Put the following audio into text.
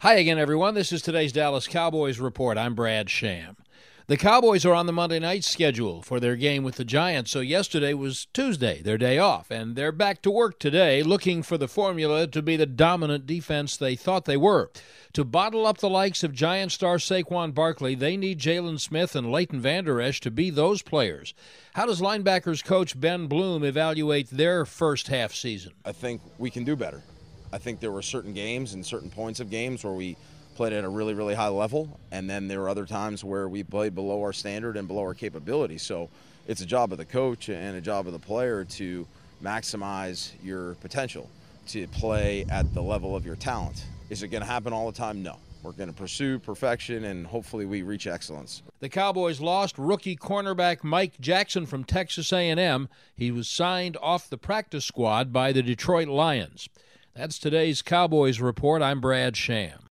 Hi again, everyone. This is today's Dallas Cowboys report. I'm Brad Sham. The Cowboys are on the Monday night schedule for their game with the Giants, so yesterday was Tuesday, their day off, and they're back to work today looking for the formula to be the dominant defense they thought they were. To bottle up the likes of Giant star Saquon Barkley, they need Jaylon Smith and Leighton Vander Esch to be those players. How does linebackers coach Ben Bloom evaluate their first half season? I think we can do better. I think there were certain games and certain points of games where we played at a really, really high level, and then there were other times where we played below our standard and below our capability. So it's a job of the coach and a job of the player to maximize your potential, to play at the level of your talent. Is it going to happen all the time? No. We're going to pursue perfection and hopefully we reach excellence. The Cowboys lost rookie cornerback Mike Jackson from Texas A&M. He was signed off the practice squad by the Detroit Lions. That's today's Cowboys report. I'm Brad Sham.